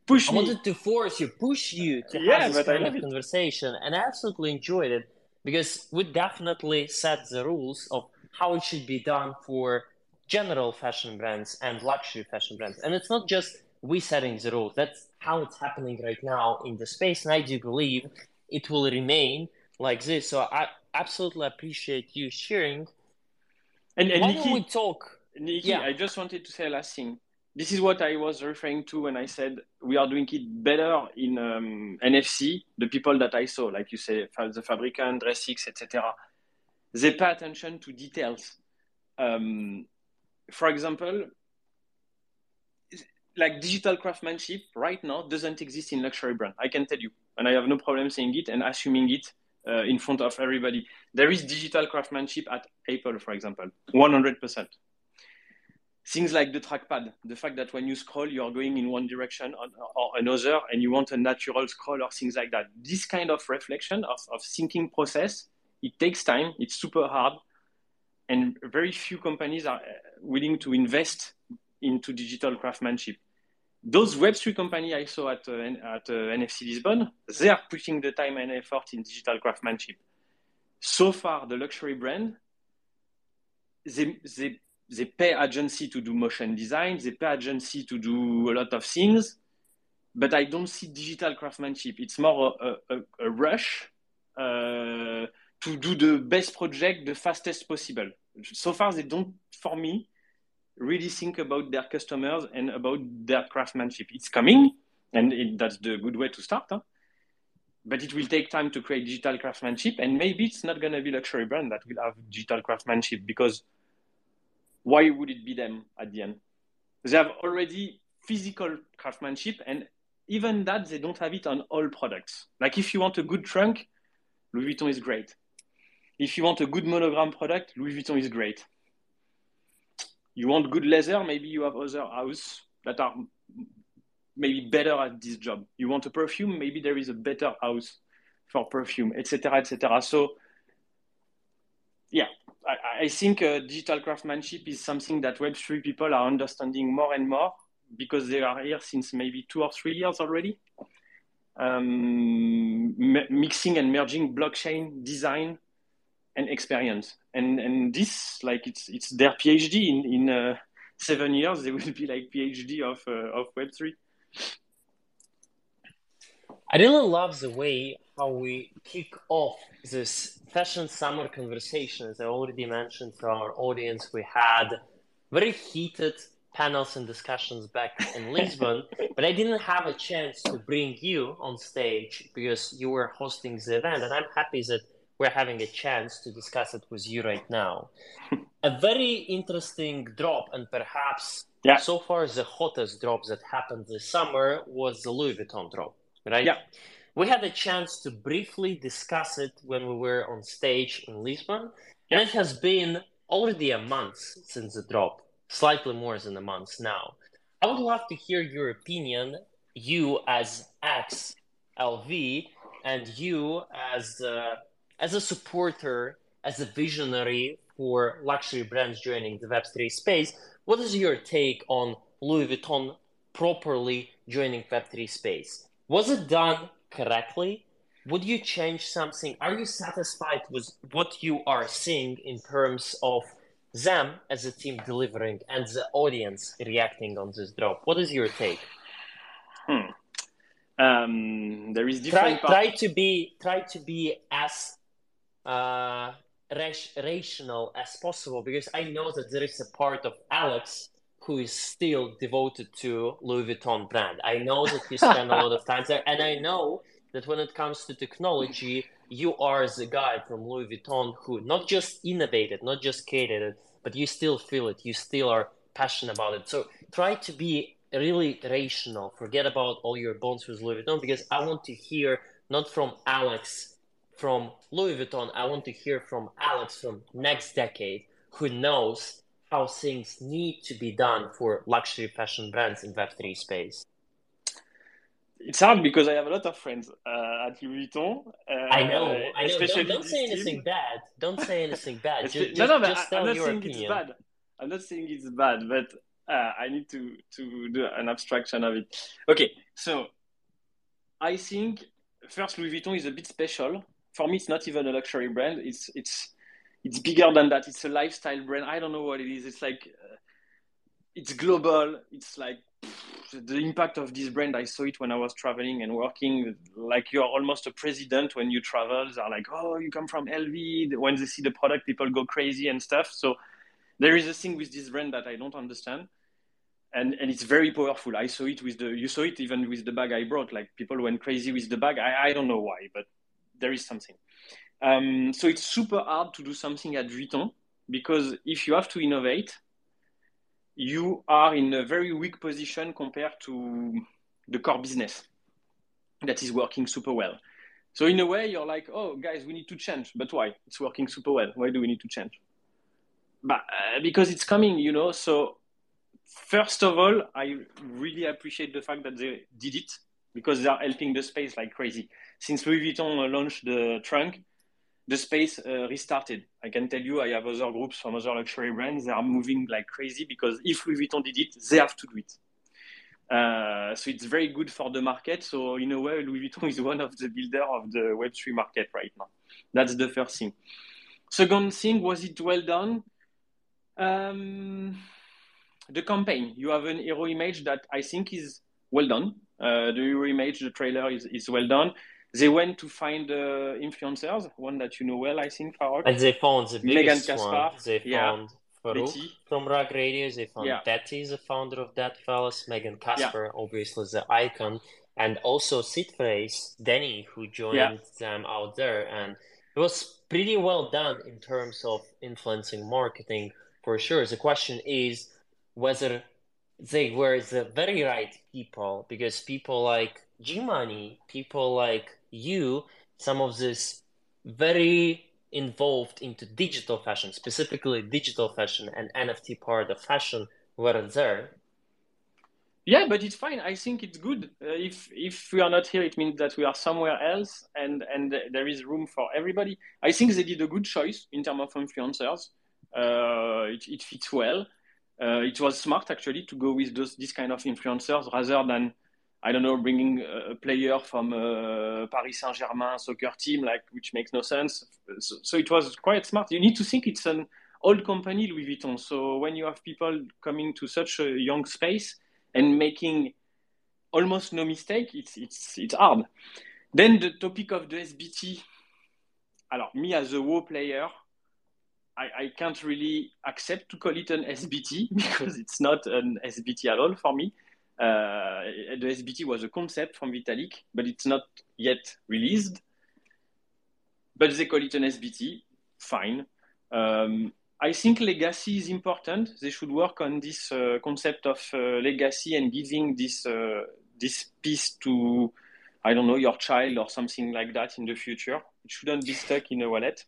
push I me. wanted to force you, push you to yeah, have this kind of conversation, and I absolutely enjoyed it because we definitely set the rules of how it should be done for general fashion brands and luxury fashion brands. And it's not just we setting the rules. That's how it's happening right now in the space. And I do believe it will remain like this. So I absolutely appreciate you sharing. And, and why Nikki, don't we talk? Nikki, yeah. I just wanted to say last thing. This is what I was referring to when I said we are doing it better in um, NFC. The people that I saw, like you say, the Fabricant, DRESSX, etc they pay attention to details. Um, for example, like digital craftsmanship right now doesn't exist in luxury brand. I can tell you, and I have no problem saying it and assuming it uh, in front of everybody. There is digital craftsmanship at Apple, for example, 100%. Things like the trackpad, the fact that when you scroll, you're going in one direction or, or another, and you want a natural scroll or things like that. This kind of reflection of, of thinking process it takes time. It's super hard, and very few companies are uh, willing to invest into digital craftsmanship. Those Web3 companies I saw at, uh, at uh, NFC Lisbon, they are putting the time and effort in digital craftsmanship. So far, the luxury brand, they, they, they pay agency to do motion design, they pay agency to do a lot of things, but I don't see digital craftsmanship. It's more a, a, a rush uh, to do the best project the fastest possible. So far, they don't, for me, really think about their customers and about their craftsmanship. It's coming, and it, that's the good way to start. Huh? But it will take time to create digital craftsmanship, and maybe it's not going to be luxury brand that will have digital craftsmanship because why would it be them at the end? They have already physical craftsmanship, and even that they don't have it on all products. Like if you want a good trunk, Louis Vuitton is great. If you want a good monogram product, Louis Vuitton is great. You want good leather, maybe you have other houses that are maybe better at this job. You want a perfume, maybe there is a better house for perfume, etc., etc. So, yeah, I, I think uh, digital craftsmanship is something that Web3 people are understanding more and more because they are here since maybe two or three years already. Um, mixing and merging blockchain design and experience. And and this like it's it's their PhD in in uh, seven years. They will be like PhD of uh, of Web three. I really love the way how we kick off this fashion summer conversation. As I already mentioned to our audience, we had very heated panels and discussions back in Lisbon, but I didn't have a chance to bring you on stage because you were hosting the event, and I'm happy that we're having a chance to discuss it with you right now. a very interesting drop, and perhaps yeah. so far the hottest drop that happened this summer was the Louis Vuitton drop right? Yeah. We had a chance to briefly discuss it when we were on stage in Lisbon, yeah. and it has been already a month since the drop, slightly more than a month now. I would love to hear your opinion, you as ex LV, and you as uh, as a supporter, as a visionary for luxury brands joining the Web3 space. What is your take on Louis Vuitton properly joining Web3 space? Was it done correctly? Would you change something? Are you satisfied with what you are seeing in terms of them as a team delivering and the audience reacting on this drop? What is your take? Hmm. Um, there is different. Try, try, to be try to be as uh, rational as possible because I know that there is a part of Alex who is still devoted to Louis Vuitton brand. I know that you spend a lot of time there, and I know that when it comes to technology, you are the guy from Louis Vuitton who not just innovated, not just created it, but you still feel it. You still are passionate about it. So try to be really rational. Forget about all your bonds with Louis Vuitton because I want to hear not from Alex from Louis Vuitton. I want to hear from Alex from next decade who knows how things need to be done for luxury fashion brands in Web3 space? It's hard because I have a lot of friends uh, at Louis Vuitton. Uh, I know, I know. Don't, don't say anything team. bad. Don't say anything bad. just, no, no, just I'm not saying opinion. it's bad. I'm not saying it's bad, but uh, I need to to do an abstraction of it. Okay, so I think first Louis Vuitton is a bit special. For me, it's not even a luxury brand. It's it's it's bigger than that. It's a lifestyle brand. I don't know what it is. It's like uh, it's global. It's like pff, the impact of this brand. I saw it when I was traveling and working. Like you're almost a president when you travel. They're like, oh, you come from LV. When they see the product, people go crazy and stuff. So there is a thing with this brand that I don't understand. And, and it's very powerful. I saw it with the you saw it even with the bag I brought. Like people went crazy with the bag. I, I don't know why, but there is something. Um, so it's super hard to do something at Vuitton because if you have to innovate, you are in a very weak position compared to the core business that is working super well. So in a way, you're like, oh, guys, we need to change. But why? It's working super well. Why do we need to change? But uh, because it's coming, you know. So first of all, I really appreciate the fact that they did it because they are helping the space like crazy. Since Louis Vuitton launched the trunk, the space uh, restarted. I can tell you, I have other groups from other luxury brands. They are moving like crazy because if Louis Vuitton did it, they have to do it. Uh, so it's very good for the market. So in a way, Louis Vuitton is one of the builder of the Web3 market right now. That's the first thing. Second thing, was it well done? Um, the campaign. You have an hero image that I think is well done. Uh, the hero image, the trailer is, is well done they went to find uh, influencers, one that you know well, I think, Farokh. And they found the biggest Megan one. They found yeah. Farokh from Rug Radio. They found yeah. Betty, the founder of Deadfellaz. Megan Kaspar, yeah. obviously the icon. And also Phrase, Danny, who joined yeah. them out there. And it was pretty well done in terms of influencing marketing for sure. The question is whether they were the very right people because people like G-Money, people like you some of this very involved into digital fashion, specifically digital fashion and NFT part of fashion were there. Yeah, but it's fine. I think it's good. Uh, if if we are not here, it means that we are somewhere else, and and there is room for everybody. I think they did a good choice in terms of influencers. Uh, it, it fits well. Uh, it was smart actually to go with those this kind of influencers rather than I don't know, bringing a player from uh, Paris Saint Germain soccer team, like which makes no sense. So, so, it was quite smart. You need to think it's an old company, Louis Vuitton. So when you have people coming to such a young space and making almost no mistake, it's it's it's hard. Then the topic of the SBT. Alors, me as a WoW player, I, I can't really accept to call it an SBT because it's not an SBT at all for me. Uh, the SBT was a concept from Vitalik, but it's not yet released. But they call it an SBT, fine. Um, I think legacy is important. They should work on this uh, concept of uh, legacy and giving this uh, this piece to, I don't know, your child or something like that in the future. It shouldn't be stuck in a wallet.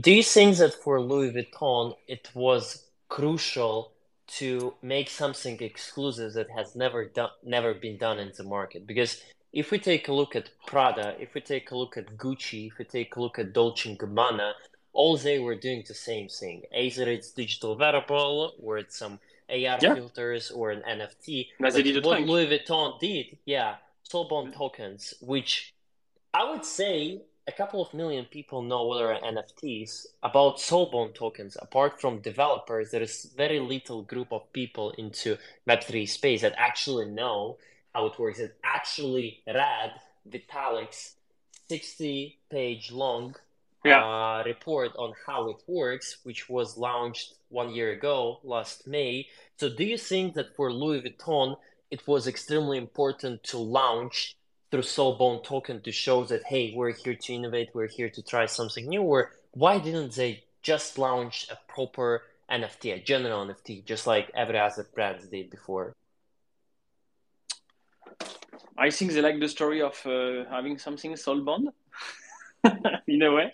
Do you think that for Louis Vuitton it was crucial to make something exclusive that has never done, never been done in the market? Because if we take a look at Prada, if we take a look at Gucci, if we take a look at Dolce & Gabbana, all they were doing the same thing. Either it's digital wearable, or it's some AR yeah. filters, or an NFT. But what Louis Vuitton did, yeah, soulbound tokens, which I would say a couple of million people know what are NFTs. About soulbound tokens, apart from developers, there is very little group of people into Web3 space that actually know how it works. It actually read Vitalik's 60 page long yeah. uh, report on how it works, which was launched one year ago, last May. So, do you think that for Louis Vuitton, it was extremely important to launch through Soulbound token to show that hey, we're here to innovate, we're here to try something new? Or why didn't they just launch a proper NFT, a general NFT, just like every other brand did before? I think they like the story of uh, having something soulbound. in a way.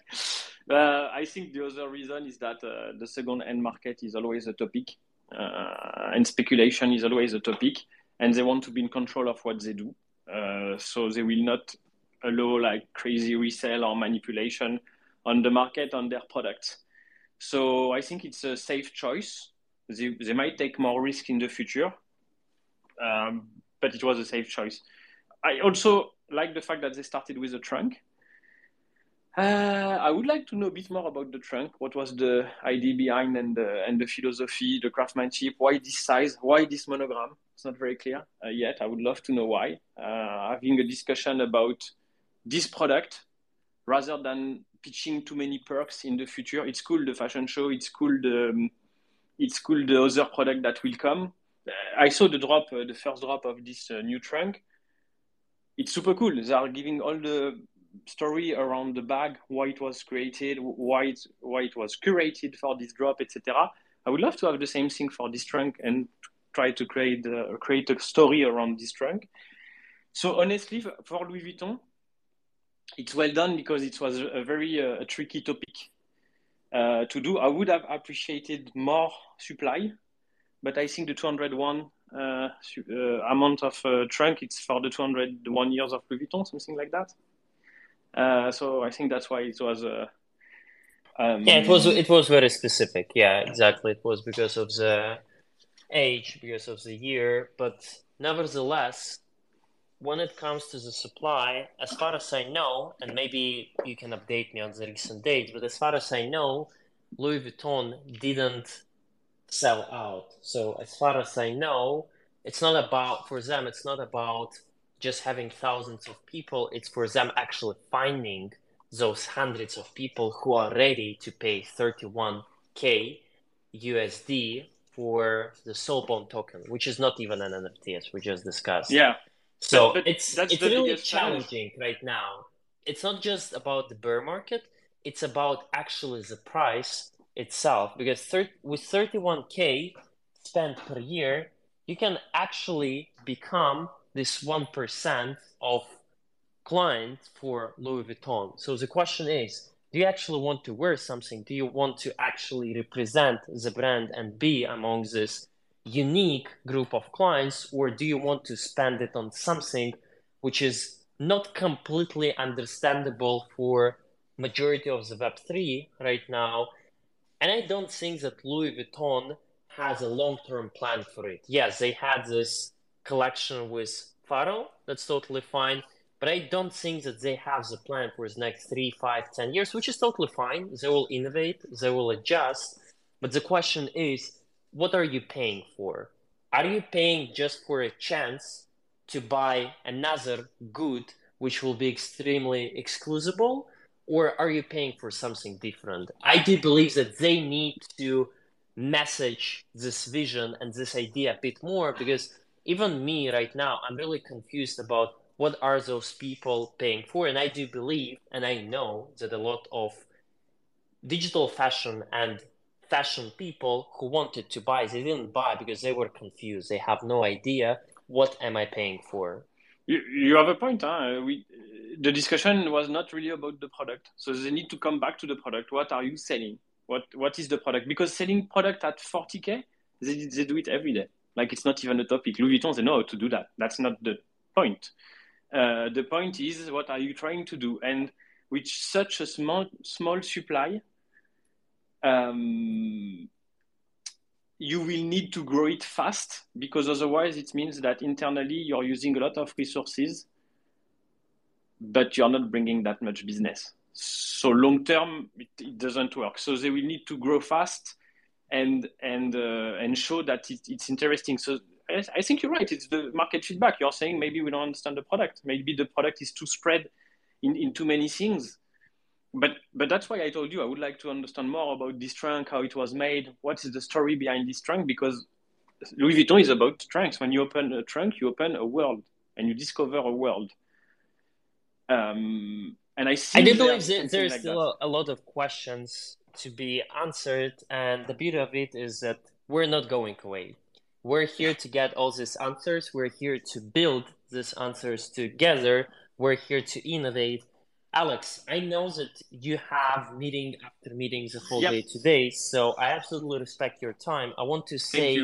Uh, I think the other reason is that uh, the second end market is always a topic, uh, and speculation is always a topic, and they want to be in control of what they do. Uh, so they will not allow like crazy resale or manipulation on the market on their products. So I think it's a safe choice. They, they might take more risk in the future, um, but it was a safe choice. I also like the fact that they started with a trunk uh, I would like to know a bit more about the trunk. What was the idea behind and the, and the philosophy, the craftsmanship? Why this size? Why this monogram? It's not very clear uh, yet. I would love to know why. Uh, having a discussion about this product rather than pitching too many perks in the future. It's cool the fashion show. It's cool the um, it's cool the other product that will come. Uh, I saw the drop, uh, the first drop of this uh, new trunk. It's super cool. They are giving all the story around the bag, why it was created, why it, why it was curated for this drop, etc. I would love to have the same thing for this trunk and try to create uh, create a story around this trunk. So honestly, for Louis Vuitton, it's well done because it was a very uh, a tricky topic uh, to do. I would have appreciated more supply, but I think the 201 uh, uh, amount of uh, trunk it's for the 201 years of Louis Vuitton, something like that. Uh, so I think that's why it was. Um, yeah, it was it was very specific. Yeah, exactly. It was because of the age, because of the year, but nevertheless, when it comes to the supply, as far as I know, and maybe you can update me on the recent dates, but as far as I know, Louis Vuitton didn't sell out. So as far as I know, it's not about for them. It's not about just having thousands of people, it's for them actually finding those hundreds of people who are ready to pay 31k USD for the Soulbound token, which is not even an NFT as we just discussed. Yeah. So but, but it's it's really challenging challenge. right now. It's not just about the bear market; it's about actually the price itself. Because thir- with 31k spent per year, you can actually become this 1% of clients for Louis Vuitton. So the question is, do you actually want to wear something? Do you want to actually represent the brand and be among this unique group of clients, or do you want to spend it on something which is not completely understandable for majority of the Web3 right now? And I don't think that Louis Vuitton has a long-term plan for it. Yes, they had this collection with Pharrell. That's totally fine. But I don't think that they have the plan for the next three, five, ten years, which is totally fine. They will innovate, they will adjust. But the question is, what are you paying for? Are you paying just for a chance to buy another good which will be extremely exclusable or are you paying for something different i do believe that they need to message this vision and this idea a bit more because even me right now i'm really confused about what are those people paying for? And i do believe and i know that a lot of digital fashion and fashion people who wanted to buy they didn't buy because they were confused. They have no idea what am i paying for. You, you have a point huh? we the discussion was not really about the product. So they need to come back to the product. What are you selling? What what is the product? Because selling product at 40k they, they do it every day. Like it's not even a topic. Louis vuitton they know how to do that. That's not the point uh, the point is what are you trying to do? And with such a small small supply um, you will need to grow it fast because otherwise it means that internally you're using a lot of resources but you're not bringing that much business. So long term it, it doesn't work. So they will need to grow fast and and uh, and show that it, it's interesting. So I, I think you're right it's the market feedback you're saying maybe we don't understand the product maybe the product is too spread in, in too many things but but that's why I told you I would like to understand more about this trunk, how it was made, what is the story behind this trunk, because Louis Vuitton is about trunks. When you open a trunk, you open a world and you discover a world. Um, and I I do believe that there's like still that. a lot of questions to be answered, and the beauty of it is that we're not going away. We're here to get all these answers. We're here to build these answers together. We're here to innovate Alex, I know that you have meeting after meetings a whole yep. day today, so I absolutely respect your time. I want to say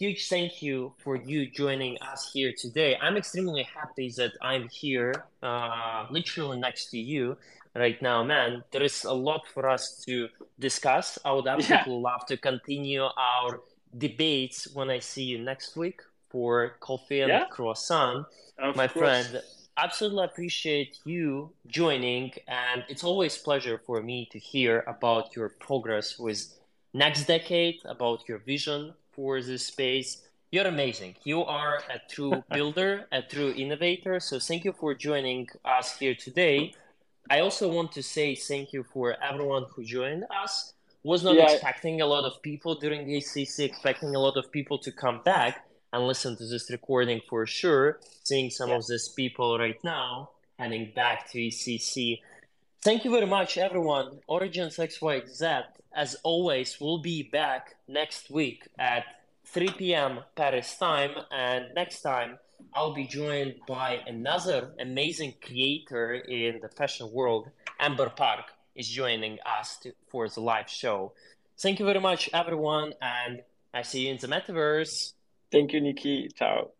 huge thank you for you joining us here today. I'm extremely happy that I'm here, uh, literally next to you right now, man. There is a lot for us to discuss. I would absolutely yeah. love to continue our debates when I see you next week for coffee and yeah. croissant, of my course. friend absolutely appreciate you joining and it's always pleasure for me to hear about your progress with next decade about your vision for this space. You're amazing. You are a true builder a true innovator so thank you for joining us here today. I also want to say thank you for everyone who joined us was not yeah. expecting a lot of people during the EthCC, expecting a lot of people to come back and listen to this recording for sure, seeing some yeah. of these people right now heading back to EthCC. Thank you very much, everyone. OriGensXYZ, as always, will be back next week at 3 p.m. Paris time. And next time, I'll be joined by another amazing creator in the fashion world. Amber Park is joining us to, for the live show. Thank you very much, everyone. And I see you in the metaverse. Thank you, Nikki. Ciao.